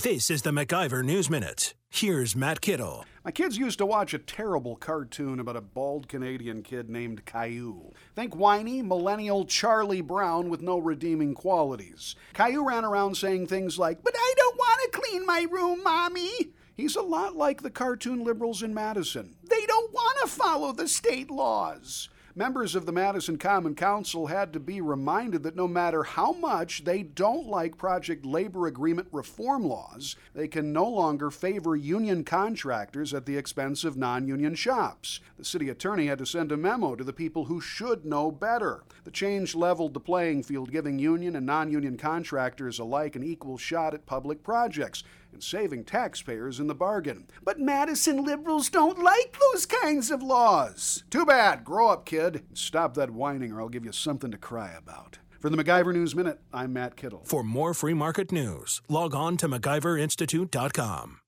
This is the MacIver News Minute. Here's Matt Kittle. My kids used to watch a terrible cartoon about a bald Canadian kid named Caillou. Think whiny, millennial Charlie Brown with no redeeming qualities. Caillou ran around saying things like, But I don't want to clean my room, Mommy. He's a lot like the cartoon liberals in Madison. They don't want to follow the state laws. Members of the Madison Common Council had to be reminded that no matter how much they don't like Project Labor Agreement reform laws, they can no longer favor union contractors at the expense of non union shops. The city attorney had to send a memo to the people who should know better. The change leveled the playing field, giving union and non union contractors alike an equal shot at public projects and saving taxpayers in the bargain. But Madison liberals don't like those kinds of laws. Too bad. Grow up, kid. Stop that whining, or I'll give you something to cry about. For the MacIver News Minute, I'm Matt Kittle. For more free market news, log on to MacIverInstitute.com.